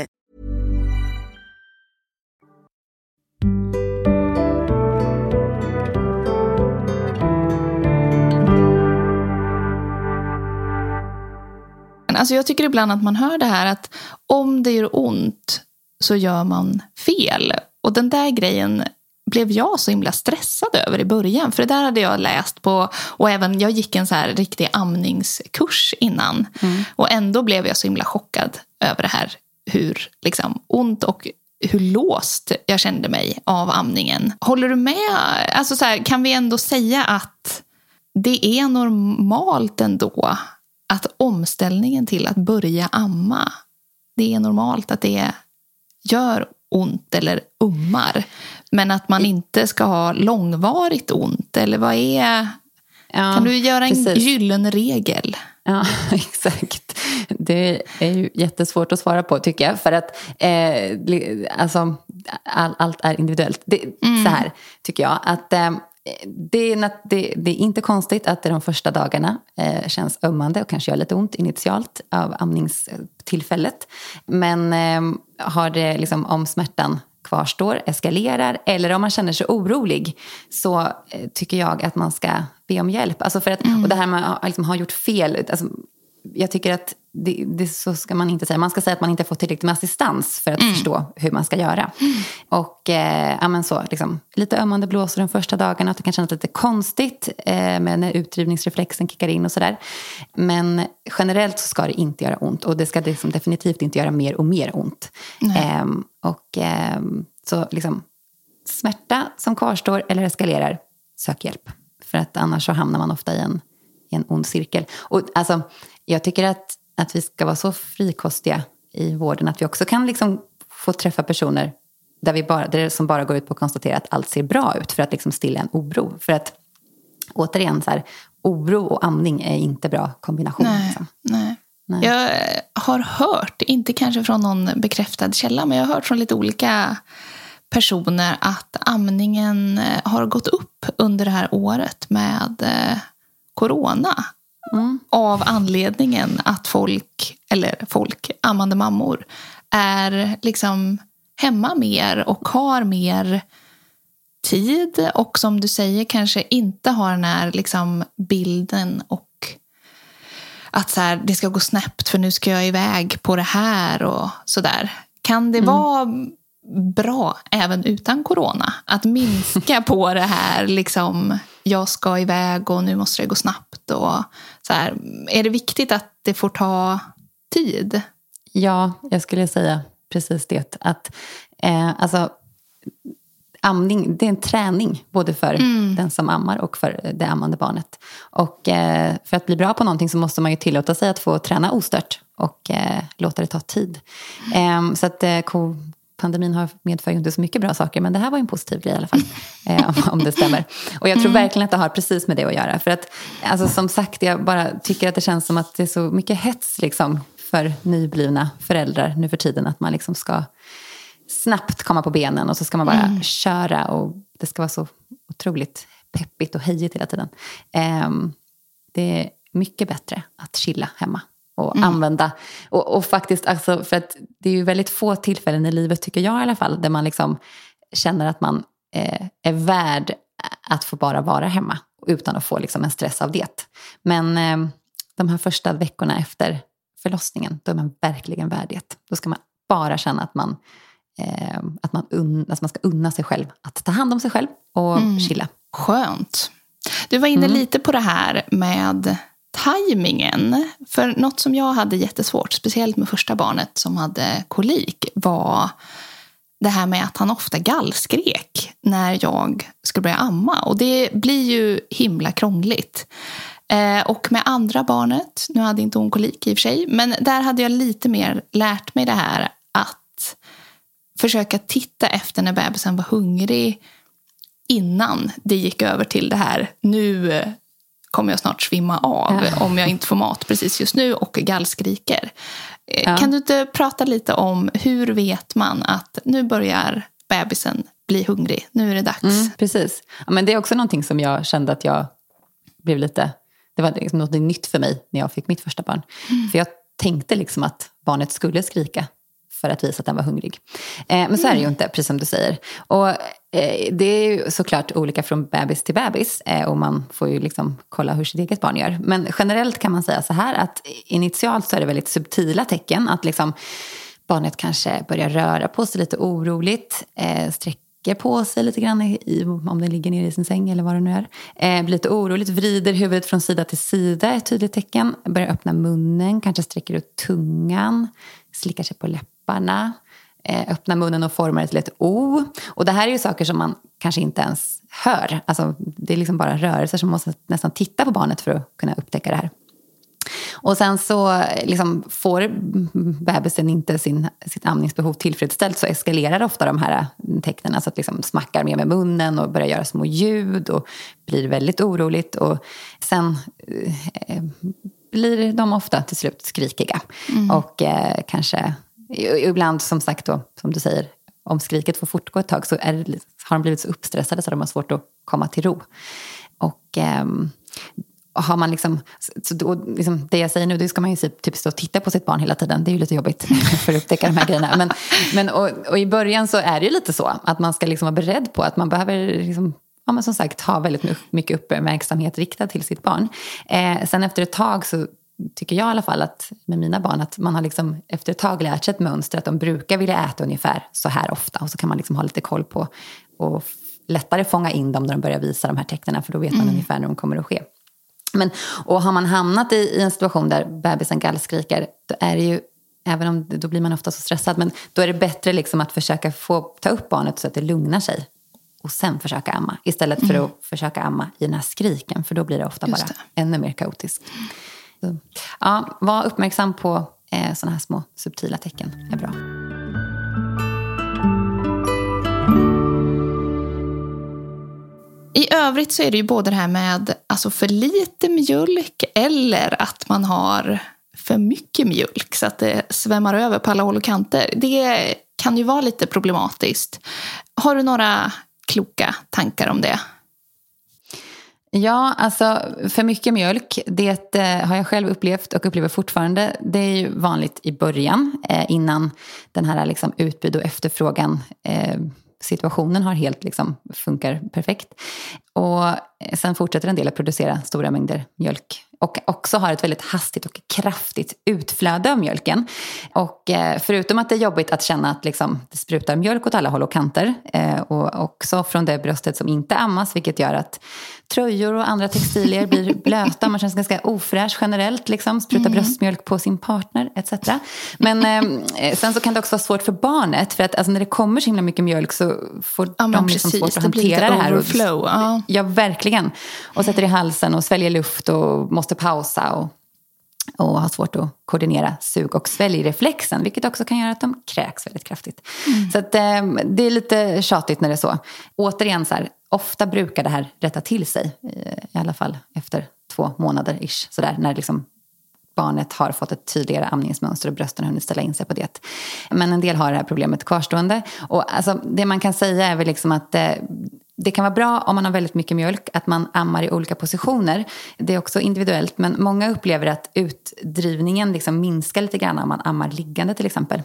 Speaker 1: Alltså jag tycker ibland att man hör det här att om det gör ont så gör man fel. Och den där grejen blev jag så himla stressad över i början. För det där hade jag läst på och även jag gick en så här riktig amningskurs innan. Mm. Och ändå blev jag så himla chockad över det här. Hur liksom, ont och hur låst jag kände mig av amningen. Håller du med? Alltså så här, kan vi ändå säga att det är normalt ändå att omställningen till att börja amma, det är normalt att det gör ont eller ummar. Men att man inte ska ha långvarigt ont, eller vad är... Ja, kan du göra en precis. gyllene regel?
Speaker 2: Ja, exakt. Det är ju jättesvårt att svara på tycker jag. För att eh, alltså, all, allt är individuellt. Det, mm. Så här tycker jag. att eh, det, är, det, det, är inte konstigt att det de första dagarna eh, känns ömmande och kanske gör lite ont initialt av amningstillfället. Men eh, har det liksom, om smärtan kvarstår, eskalerar eller om man känner sig orolig så eh, tycker jag att man ska be om hjälp. Alltså för att, mm. Och det här med att liksom, ha gjort fel. Alltså, jag tycker att det, det, så ska man inte säga. Man ska säga att man inte får tillräckligt med assistans för att mm. förstå hur man ska göra. Mm. Och eh, ja, så, liksom, lite ömmande blåsor de första dagarna. Att det kan kännas lite konstigt eh, med när utdrivningsreflexen kickar in och sådär. Men generellt så ska det inte göra ont. Och det ska liksom definitivt inte göra mer och mer ont. Eh, och eh, så liksom, smärta som kvarstår eller eskalerar, sök hjälp. För att annars så hamnar man ofta i en, i en ond cirkel. Och alltså, jag tycker att, att vi ska vara så frikostiga i vården att vi också kan liksom få träffa personer där vi bara, där som bara går ut på att konstatera att allt ser bra ut för att liksom stilla en oro. För att återigen, så här, oro och amning är inte bra kombination.
Speaker 1: Nej,
Speaker 2: liksom.
Speaker 1: nej. nej. Jag har hört, inte kanske från någon bekräftad källa, men jag har hört från lite olika personer att amningen eh, har gått upp under det här året med eh, corona. Mm. Av anledningen att folk, eller folk, ammande mammor, är liksom hemma mer och har mer tid och som du säger kanske inte har den här liksom bilden och att så här, det ska gå snabbt för nu ska jag iväg på det här och sådär. Kan det mm. vara bra även utan corona? Att minska på det här liksom jag ska iväg och nu måste det gå snabbt. Och så här. Är det viktigt att det får ta tid?
Speaker 2: Ja, jag skulle säga precis det. Att, eh, alltså, amning det är en träning både för mm. den som ammar och för det ammande barnet. Och eh, för att bli bra på någonting så måste man ju tillåta sig att få träna ostört och eh, låta det ta tid. Mm. så att eh, pandemin har medfört inte så mycket bra saker, men det här var en positiv grej i alla fall. eh, om det stämmer. Och jag tror mm. verkligen att det har precis med det att göra. För att, alltså, som sagt, jag bara tycker att det känns som att det är så mycket hets liksom, för nyblivna föräldrar nu för tiden. Att man liksom ska snabbt komma på benen och så ska man bara mm. köra. Och det ska vara så otroligt peppigt och hejigt hela tiden. Eh, det är mycket bättre att chilla hemma och mm. använda. Och, och, faktiskt, alltså, för att det är ju väldigt få tillfällen i livet, tycker jag i alla fall, där man liksom känner att man eh, är värd att få bara vara hemma utan att få liksom en stress av det. Men eh, de här första veckorna efter förlossningen, då är man verkligen värd det. Då ska man bara känna att man, eh, att man, un, alltså man ska unna sig själv att ta hand om sig själv och mm. chilla.
Speaker 1: Skönt. Du var inne mm. lite på det här med tajmingen. För något som jag hade jättesvårt, speciellt med första barnet som hade kolik, var det här med att han ofta gallskrek när jag skulle börja amma. Och det blir ju himla krångligt. Eh, och med andra barnet, nu hade inte hon kolik i och för sig, men där hade jag lite mer lärt mig det här att försöka titta efter när bebisen var hungrig innan det gick över till det här, nu kommer jag snart svimma av ja. om jag inte får mat precis just nu och gallskriker. Eh, ja. Kan du inte prata lite om hur vet man att nu börjar bebisen bli hungrig, nu är det dags? Mm,
Speaker 2: precis. Ja, men det är också någonting som jag kände att jag blev lite, det var liksom något nytt för mig när jag fick mitt första barn. Mm. För jag tänkte liksom att barnet skulle skrika för att visa att den var hungrig. Eh, men så är det ju inte, precis som du säger. Och eh, det är ju såklart olika från bebis till bebis eh, och man får ju liksom kolla hur sitt eget barn gör. Men generellt kan man säga så här att initialt så är det väldigt subtila tecken. Att liksom barnet kanske börjar röra på sig lite oroligt, sträcker på sig lite grann i, om den ligger nere i sin säng eller vad det nu är. Blir lite oroligt, vrider huvudet från sida till sida, ett tydligt tecken. Börjar öppna munnen, kanske sträcker ut tungan, slickar sig på läpparna läpparna, eh, öppna munnen och formar det till ett O. Och det här är ju saker som man kanske inte ens hör. Alltså, det är liksom bara rörelser som man måste nästan titta på barnet för att kunna upptäcka det här. Och sen så liksom, får bebisen inte sin, sitt amningsbehov tillfredsställt så eskalerar ofta de här tecknen. Alltså att liksom smackar mer med munnen och börjar göra små ljud och blir väldigt oroligt. Och sen eh, blir de ofta till slut skrikiga. Mm. Och eh, kanske Ibland som sagt då, som du säger, om skriket får fortgå ett tag så är det, har de blivit så uppstressade så de har svårt att komma till ro. Och eh, har man liksom, så då, liksom, det jag säger nu, det ska man ju typ, typ stå och titta på sitt barn hela tiden. Det är ju lite jobbigt för att upptäcka de här grejerna. Men, men, och, och i början så är det ju lite så, att man ska liksom vara beredd på att man behöver liksom, ja, men som sagt ha väldigt mycket uppmärksamhet riktad till sitt barn. Eh, sen efter ett tag så tycker jag i alla fall att med mina barn att man har liksom efter ett tag lärt sig ett mönster att de brukar vilja äta ungefär så här ofta och så kan man liksom ha lite koll på och lättare fånga in dem när de börjar visa de här tecknen för då vet man mm. ungefär när de kommer att ske. Men, och har man hamnat i, i en situation där bebisen gallskriker, då är det ju Även om då blir man ofta så stressad, men då är det bättre liksom att försöka få ta upp barnet så att det lugnar sig och sen försöka amma. Istället för mm. att försöka amma i den här skriken, för då blir det ofta Just bara det. ännu mer kaotiskt. Så, ja, var uppmärksam på eh, sådana här små subtila tecken. är bra.
Speaker 1: I övrigt så är det ju både det här med alltså för lite mjölk eller att man har för mycket mjölk så att det svämmar över på alla håll och kanter. Det kan ju vara lite problematiskt. Har du några kloka tankar om det?
Speaker 2: Ja, alltså för mycket mjölk, det eh, har jag själv upplevt och upplever fortfarande. Det är ju vanligt i början, eh, innan den här liksom, utbud och efterfrågan eh, situationen har helt liksom, funkar perfekt. Och sen fortsätter en del att producera stora mängder mjölk och också har ett väldigt hastigt och kraftigt utflöde av mjölken. Och eh, förutom att det är jobbigt att känna att liksom, det sprutar mjölk åt alla håll och kanter eh, och också från det bröstet som inte ammas vilket gör att tröjor och andra textilier blir blöta. Man känns ganska ofräsch generellt, liksom, spruta mm. bröstmjölk på sin partner etc. Men eh, sen så kan det också vara svårt för barnet för att alltså, när det kommer så himla mycket mjölk så får ja, de liksom svårt att hantera det, det här.
Speaker 1: Overflow, ja.
Speaker 2: ja, verkligen. Och sätter i halsen och sväljer luft och måste pausa. Och, och har svårt att koordinera sug och sväljreflexen, vilket också kan göra att de kräks väldigt kraftigt. Mm. Så att, eh, det är lite tjatigt när det är så. Återigen, så här, ofta brukar det här rätta till sig, eh, i alla fall efter två månader ish, sådär, när liksom barnet har fått ett tydligare amningsmönster och brösten har hunnit ställa in sig på det. Men en del har det här problemet kvarstående. Och alltså, det man kan säga är väl liksom att eh, det kan vara bra om man har väldigt mycket mjölk att man ammar i olika positioner. Det är också individuellt, men många upplever att utdrivningen liksom minskar lite grann om man ammar liggande till exempel.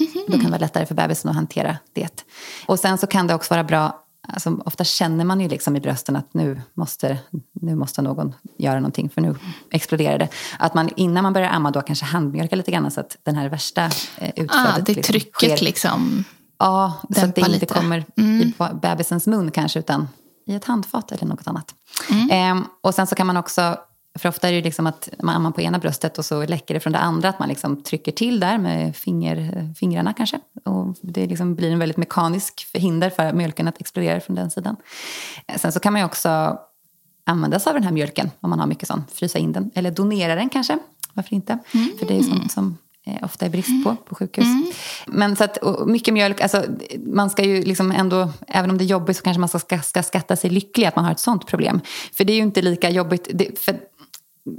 Speaker 2: Mm -hmm. Då kan det vara lättare för bebisen att hantera det. Och sen så kan det också vara bra Alltså, ofta känner man ju liksom i brösten att nu måste, nu måste någon göra någonting för nu exploderar det. Att man innan man börjar amma då kanske handmjölkar lite grann så att den här värsta eh, utflödet ah,
Speaker 1: det
Speaker 2: liksom,
Speaker 1: trycket sker. liksom
Speaker 2: Ja, så att det inte lite. kommer mm. i bebisens mun kanske utan i ett handfat eller något annat. Mm. Ehm, och sen så kan man också, för ofta är det ju liksom att man ammar på ena bröstet och så läcker det från det andra, att man liksom trycker till där med finger, fingrarna kanske. Och det liksom blir en väldigt mekanisk förhinder för mjölken att explodera från den sidan. Sen så kan man ju också använda sig av den här mjölken om man har mycket sån, frysa in den. Eller donera den kanske, varför inte? Mm. För det är sånt som Eh, ofta är brist på på sjukhus. Mm. Men så att, mycket mjölk, alltså, man ska ju liksom ändå, även om det är jobbigt så kanske man ska, ska skatta sig lycklig att man har ett sånt problem. För det är ju inte lika jobbigt. Det, för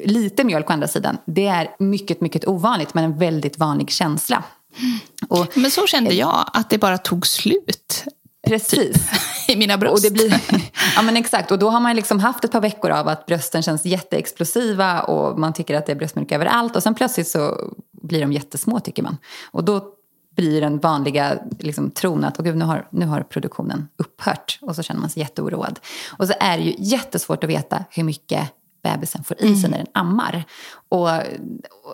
Speaker 2: lite mjölk å andra sidan, det är mycket, mycket ovanligt men en väldigt vanlig känsla.
Speaker 1: Och, men så kände jag, att det bara tog slut.
Speaker 2: Precis.
Speaker 1: I mina bröst.
Speaker 2: Och det blir, ja men exakt, och då har man liksom haft ett par veckor av att brösten känns jätteexplosiva och man tycker att det är bröstmjölk överallt och sen plötsligt så blir de jättesmå tycker man. Och då blir den vanliga liksom, tron att oh, gud, nu, har, nu har produktionen upphört. Och så känner man sig jätteoroad. Och så är det ju jättesvårt att veta hur mycket bebisen får i sig mm. när den ammar. Och,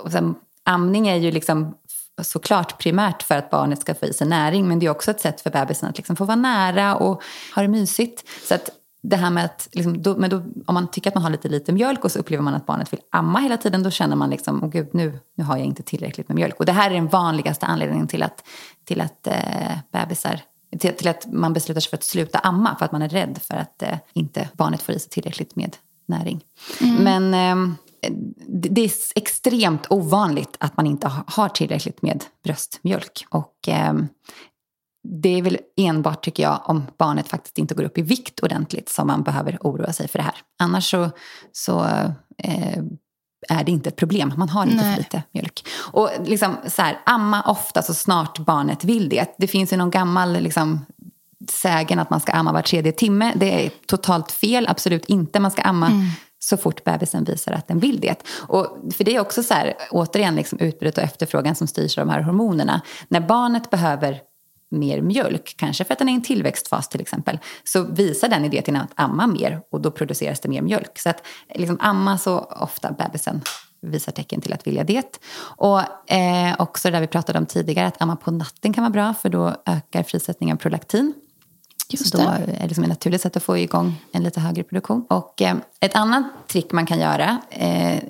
Speaker 2: och sen, amning är ju liksom såklart primärt för att barnet ska få i sig näring men det är också ett sätt för bebisen att liksom få vara nära och ha det mysigt. Så att det här med att, liksom, då, men då, om man tycker att man har lite lite mjölk och så upplever man att barnet vill amma hela tiden, då känner man liksom, åh gud, nu, nu har jag inte tillräckligt med mjölk. Och det här är den vanligaste anledningen till att, till att eh, bebisar till, till, att man beslutar sig för att sluta amma, för att man är rädd för att eh, inte barnet får i sig tillräckligt med näring. Mm. Men eh, det är extremt ovanligt att man inte har tillräckligt med bröstmjölk. Och eh, det är väl enbart, tycker jag, om barnet faktiskt inte går upp i vikt ordentligt som man behöver oroa sig för det här. Annars så, så eh, är det inte ett problem. Man har inte Nej. för lite mjölk. Och liksom så här, amma ofta så snart barnet vill det. Det finns ju någon gammal liksom, sägen att man ska amma var tredje timme. Det är totalt fel, absolut inte. Man ska amma mm. så fort bebisen visar att den vill det. Och för det är också så här, återigen liksom utbudet och efterfrågan som styrs av de här hormonerna. När barnet behöver mer mjölk, kanske för att den är i en tillväxtfas till exempel, så visar den idén till att amma mer och då produceras det mer mjölk. Så att liksom amma så ofta bebisen visar tecken till att vilja det. Och eh, också det där vi pratade om tidigare, att amma på natten kan vara bra för då ökar frisättningen av prolaktin. Just så då är det liksom ett naturligt sätt att få igång en lite högre produktion. Och eh, ett annat trick man kan göra, eh,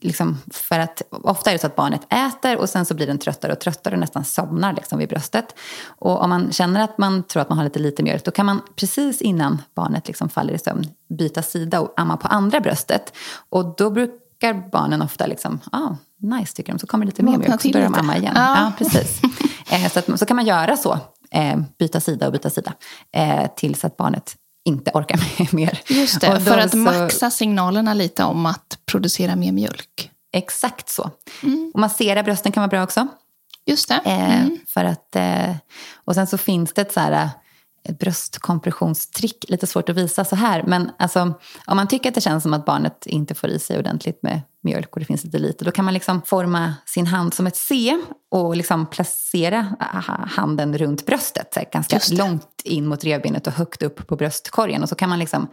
Speaker 2: liksom för att ofta är det så att barnet äter och sen så blir den tröttare och tröttare och nästan somnar liksom vid bröstet. Och om man känner att man tror att man har lite lite mjölk, då kan man precis innan barnet liksom faller i sömn byta sida och amma på andra bröstet. Och då brukar barnen ofta liksom, ah, nice tycker de, så kommer det lite mer mjölk, så börjar de amma igen. Ja. ja precis. Eh, så, att, så kan man göra så eh, byta sida och byta sida. Eh, tills att barnet inte orkar med mer.
Speaker 1: Just det, för att så... maxa signalerna lite om att producera mer mjölk.
Speaker 2: Exakt så. Mm. Och massera brösten kan vara bra också.
Speaker 1: Just det.
Speaker 2: Eh, mm. för att, eh, och sen så finns det ett så här bröstkompressionstrick. Lite svårt att visa så här. Men alltså, om man tycker att det känns som att barnet inte får i sig ordentligt med mjölk och det finns lite lite. Då kan man liksom forma sin hand som ett C och liksom placera handen runt bröstet. ganska långt in mot revbenet och högt upp på bröstkorgen. Och så kan man liksom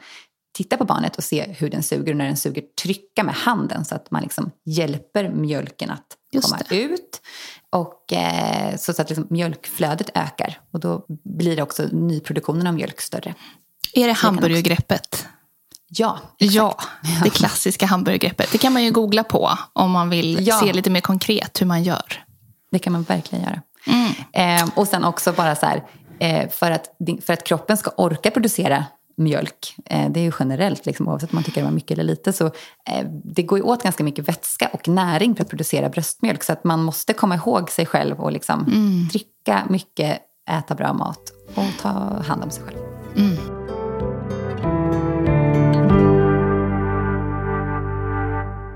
Speaker 2: titta på barnet och se hur den suger. Och när den suger trycka med handen så att man liksom hjälper mjölken att Just komma det. ut. Och, eh, så att liksom mjölkflödet ökar och då blir det också nyproduktionen av mjölk större.
Speaker 1: Är det hamburgergreppet?
Speaker 2: Ja,
Speaker 1: exakt. Ja, det klassiska hamburgergreppet. Det kan man ju googla på om man vill ja. se lite mer konkret hur man gör.
Speaker 2: Det kan man verkligen göra. Mm. Eh, och sen också bara så här, eh, för, att, för att kroppen ska orka producera mjölk, eh, det är ju generellt, liksom, oavsett om man tycker det var mycket eller lite, så eh, det går ju åt ganska mycket vätska och näring för att producera bröstmjölk. Så att man måste komma ihåg sig själv och liksom mm. dricka mycket, äta bra mat och ta hand om sig själv. Mm.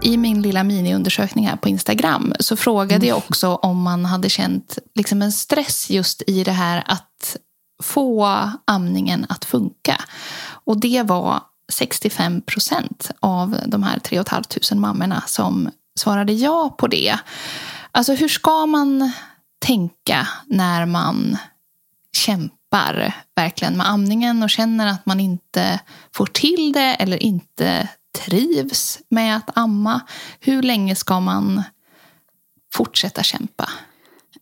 Speaker 1: I min lilla miniundersökning här på Instagram så frågade mm. jag också om man hade känt liksom en stress just i det här att få amningen att funka. Och det var 65 procent av de här 3 500 mammorna som svarade ja på det. Alltså hur ska man tänka när man kämpar verkligen med amningen och känner att man inte får till det eller inte trivs med att amma? Hur länge ska man fortsätta kämpa?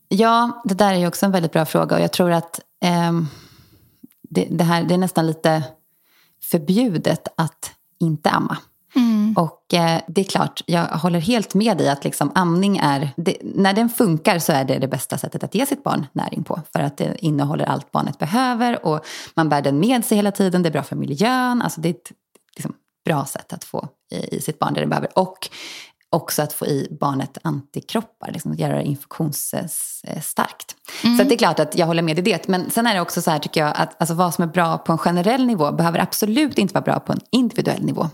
Speaker 2: Ja, det där är ju också en väldigt bra fråga och jag tror att eh, det, det, här, det är nästan lite förbjudet att inte amma. Mm. Och eh, det är klart, jag håller helt med dig att liksom, amning är, det, när den funkar så är det det bästa sättet att ge sitt barn näring på. För att det innehåller allt barnet behöver och man bär den med sig hela tiden, det är bra för miljön. Alltså det är ett liksom, bra sätt att få i, i sitt barn det det behöver. Och också att få i barnet antikroppar, liksom att göra det infektionsstarkt. Mm. Så det är klart att jag håller med i det. Men sen är det också så här tycker jag att alltså, vad som är bra på en generell nivå behöver absolut inte vara bra på en individuell nivå.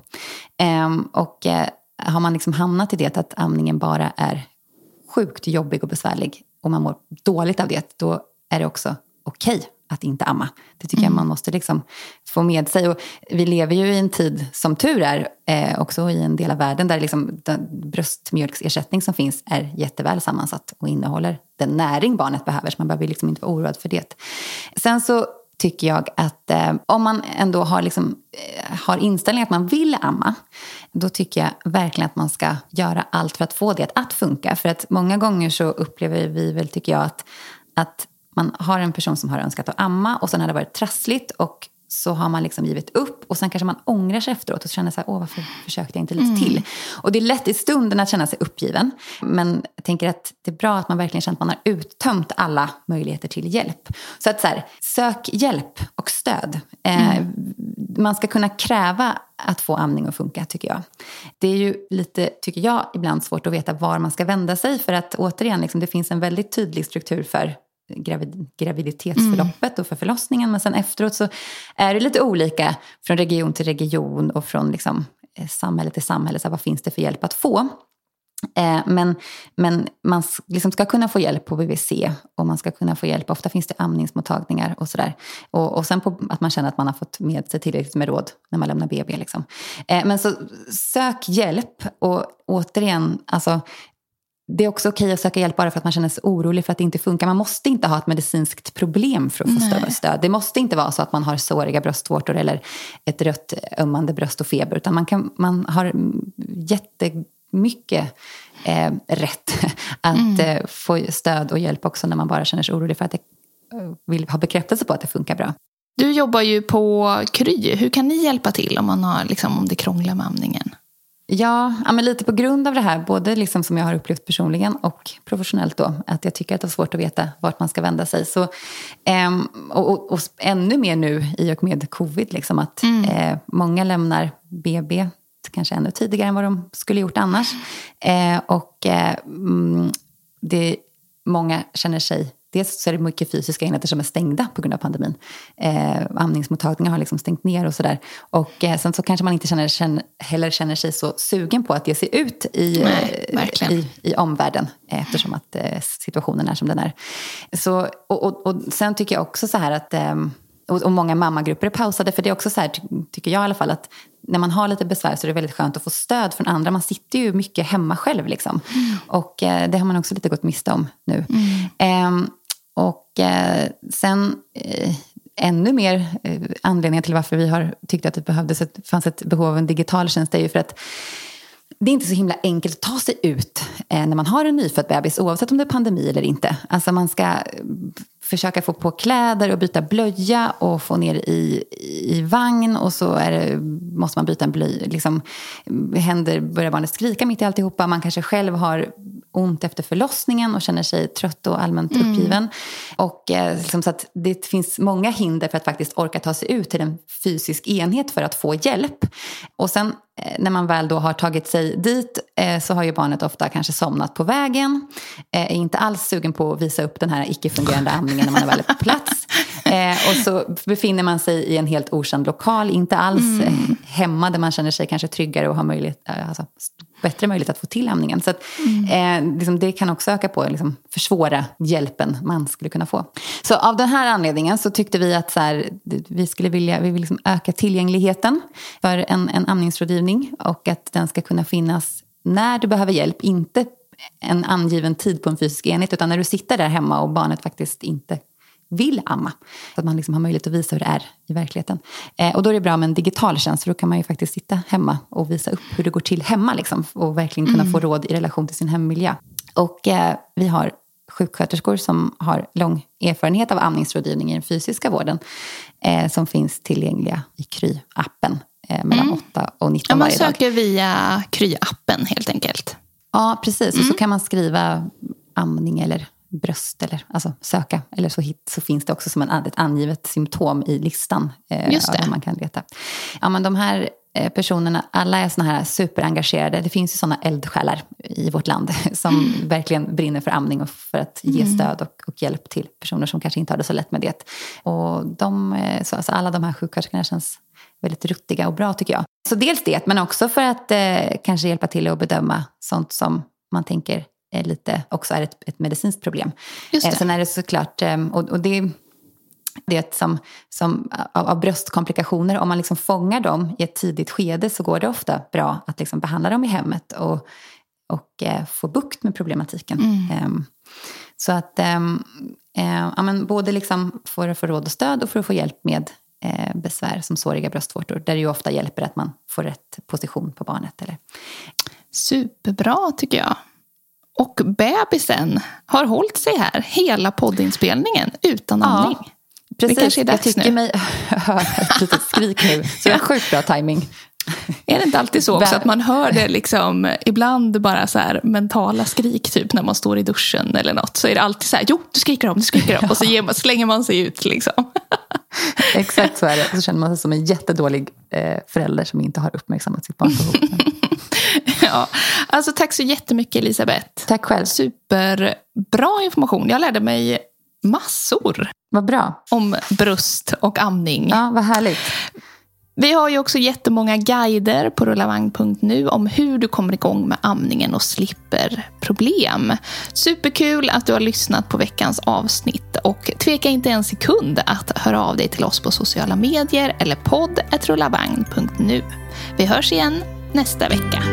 Speaker 2: Um, och uh, har man liksom hamnat i det att amningen bara är sjukt jobbig och besvärlig och man mår dåligt av det, då är det också okej okay att inte amma. Det tycker mm. jag man måste liksom få med sig. Och vi lever ju i en tid, som tur är, eh, också i en del av världen där liksom den bröstmjölksersättning som finns är jätteväl sammansatt och innehåller den näring barnet behöver. Så man behöver liksom inte vara oroad för det. Sen så tycker jag att eh, om man ändå har, liksom, eh, har inställningen att man vill amma, då tycker jag verkligen att man ska göra allt för att få det att funka. För att många gånger så upplever vi väl, tycker jag, att, att man har en person som har önskat att amma och sen har det varit trassligt och så har man liksom givit upp och sen kanske man ångrar sig efteråt och känner så här, åh varför försökte jag inte lite mm. till? Och det är lätt i stunden att känna sig uppgiven. Men jag tänker att det är bra att man verkligen känner att man har uttömt alla möjligheter till hjälp. Så att så här, sök hjälp och stöd. Eh, mm. man ska kunna kräva att få amning att funka tycker jag. Det är ju lite, tycker jag, ibland svårt att veta var man ska vända sig för att återigen, liksom, det finns en väldigt tydlig struktur för gravid, graviditetsförloppet mm. och för förlossningen. Men sen efteråt så är det lite olika från region till region och från liksom, eh, samhälle till samhälle. Så vad finns det för hjälp att få? Eh, men, men man liksom ska kunna få hjälp på BVC och man ska kunna få hjälp, ofta finns det amningsmottagningar och sådär. Och, och sen på, att man känner att man har fått med sig tillräckligt med råd när man lämnar BB. Liksom. Eh, men så sök hjälp och återigen, alltså, det är också okej att söka hjälp bara för att man känner sig orolig för att det inte funkar. Man måste inte ha ett medicinskt problem för att få Nej. stöd. Det måste inte vara så att man har såriga bröstvårtor eller ett rött ömmande bröst och feber. Utan man, kan, man har jättemycket eh, rätt att mm. eh, få stöd och hjälp också när man bara känner sig orolig för att det, eh, vill ha bekräftelse på att det funkar bra.
Speaker 1: Du jobbar ju på Kry. Hur kan ni hjälpa till om, man har, liksom, om det krånglar med amningen?
Speaker 2: Ja, ja men lite på grund av det här, både liksom som jag har upplevt personligen och professionellt då, att jag tycker att det är svårt att veta vart man ska vända sig. Så, eh, och, och, och, ännu mer nu i och med covid, liksom, att mm. eh, många lämnar BB kanske ännu tidigare än vad de skulle gjort annars. Eh, och eh, mm, det, många känner sig Dels så är det mycket fysiska enheter som är stängda på grund av pandemin. Eh, amningsmottagningar har liksom stängt ner och sådär. Och eh, sen så kanske man inte känner, känner, heller känner sig så sugen på att ge sig ut i, Nej, eh, i, i omvärlden eftersom att eh, situationen är som den är. Så, och, och, och sen tycker jag också så här att eh, och, och många mammagrupper är pausade. För det är också så här, tycker jag i alla fall, att när man har lite besvär så är det väldigt skönt att få stöd från andra. Man sitter ju mycket hemma själv. Liksom. Mm. Och eh, det har man också lite gått miste om nu. Mm. Och eh, sen eh, ännu mer eh, anledningar till varför vi har tyckt att det behövdes ett, fanns ett behov av en digital tjänst är ju för att det är inte så himla enkelt att ta sig ut eh, när man har en nyfödd bebis, oavsett om det är pandemi eller inte. Alltså man ska eh, försöka få på kläder och byta blöja och få ner i, i vagn och så det, måste man byta en blöja. Liksom, händer, börjar barnet skrika mitt i alltihopa. Man kanske själv har ont efter förlossningen och känner sig trött och allmänt mm. uppgiven. Och, eh, liksom, så det finns många hinder för att faktiskt orka ta sig ut till en fysisk enhet för att få hjälp. Och sen eh, när man väl då har tagit sig dit så har ju barnet ofta kanske somnat på vägen. Eh, är inte alls sugen på att visa upp den här icke-fungerande amningen när man är väl på plats. Eh, och så befinner man sig i en helt okänd lokal, inte alls mm. Eh, hemma där man känner sig kanske tryggare och har möjlighet, eh, alltså, bättre möjlighet att få till amningen. Så att, mm. eh, liksom, det kan också öka på, liksom, försvåra hjälpen man skulle kunna få. Så av den här anledningen så tyckte vi att så här, vi skulle vilja vi vill liksom öka tillgängligheten för en, en amningsrådgivning och att den ska kunna finnas när du behöver hjälp, inte en angiven tid på en fysisk enhet utan när du sitter där hemma och barnet faktiskt inte vill amma. Så att man liksom har möjlighet att visa hur det är i verkligheten. Eh, och då är det bra med en digital tjänst, för då kan man ju faktiskt sitta hemma och visa upp hur det går till hemma. Liksom, och verkligen kunna mm. få råd i relation till sin hemmiljö. Och eh, vi har sjuksköterskor som har lång erfarenhet av amningsrådgivning i den fysiska vården. Eh, som finns tillgängliga i Kry-appen eh, mellan mm. 8 och 19 ja,
Speaker 1: man varje dag. Man söker via Kry-appen helt enkelt.
Speaker 2: Ja, precis. Mm. Och så mm. kan man skriva amning eller bröst eller alltså söka. Eller så, hit, så finns det också som en, ett angivet symptom i listan.
Speaker 1: Eh, Just det.
Speaker 2: man kan leta. Ja, men de här eh, personerna, alla är såna här superengagerade. Det finns ju såna eldsjälar i vårt land som mm. verkligen brinner för amning och för att ge mm. stöd och, och, hjälp till personer som kanske inte har det så lätt med det. Och de, eh, så, alltså alla de här sjuksköterskorna känns väldigt ruttiga och bra tycker jag. Så dels det, men också för att eh, kanske hjälpa till att bedöma sånt som man tänker är lite, också är ett, ett medicinskt problem. Just det. Eh, sen är det såklart, eh, och, och det det som, som av, av, bröstkomplikationer, om man liksom fångar dem i ett tidigt skede så går det ofta bra att liksom behandla dem i hemmet och, och eh, få bukt med problematiken. Mm. Um, så att um, uh, ja, men både liksom för att få råd och stöd och för att få hjälp med uh, besvär som såriga bröstvårtor, där det ju ofta hjälper att man får rätt position på barnet. Eller...
Speaker 1: Superbra tycker jag. Och bebisen har hållit sig här hela poddinspelningen utan andning. Ja,
Speaker 2: precis. Det kanske är dags jag tycker nu. mig höra ett litet skrik nu. Så det är sjukt bra timing.
Speaker 1: Är det inte alltid så också att man hör det liksom, ibland bara så här mentala skrik typ när man står i duschen eller något. Så är det alltid så här, jo du skriker om, du skriker om. Och så man, slänger man sig ut liksom.
Speaker 2: Exakt så är det. Så känner man sig som en jättedålig eh, förälder som inte har uppmärksammat sitt barns behov.
Speaker 1: ja. Alltså, tack så jättemycket Elisabeth.
Speaker 2: Tack själv.
Speaker 1: Superbra information. Jag lärde mig massor.
Speaker 2: Vad bra.
Speaker 1: Om bröst och amning.
Speaker 2: Ja, vad härligt.
Speaker 1: Vi har ju också jättemånga guider på rullavagn.nu om hur du kommer igång med amningen och slipper problem. Superkul att du har lyssnat på veckans avsnitt och tveka inte en sekund att höra av dig till oss på sociala medier eller podd.rullavagn.nu. Vi hörs igen nästa vecka.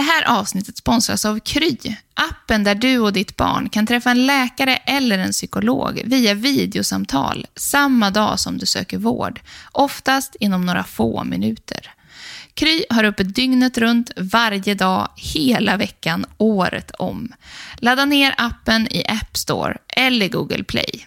Speaker 1: Det här avsnittet sponsras av Kry, appen där du och ditt barn kan träffa en läkare eller en psykolog via videosamtal samma dag som du söker vård, oftast inom några få minuter. Kry har öppet dygnet runt, varje dag, hela veckan, året om. Ladda ner appen i App Store eller Google Play.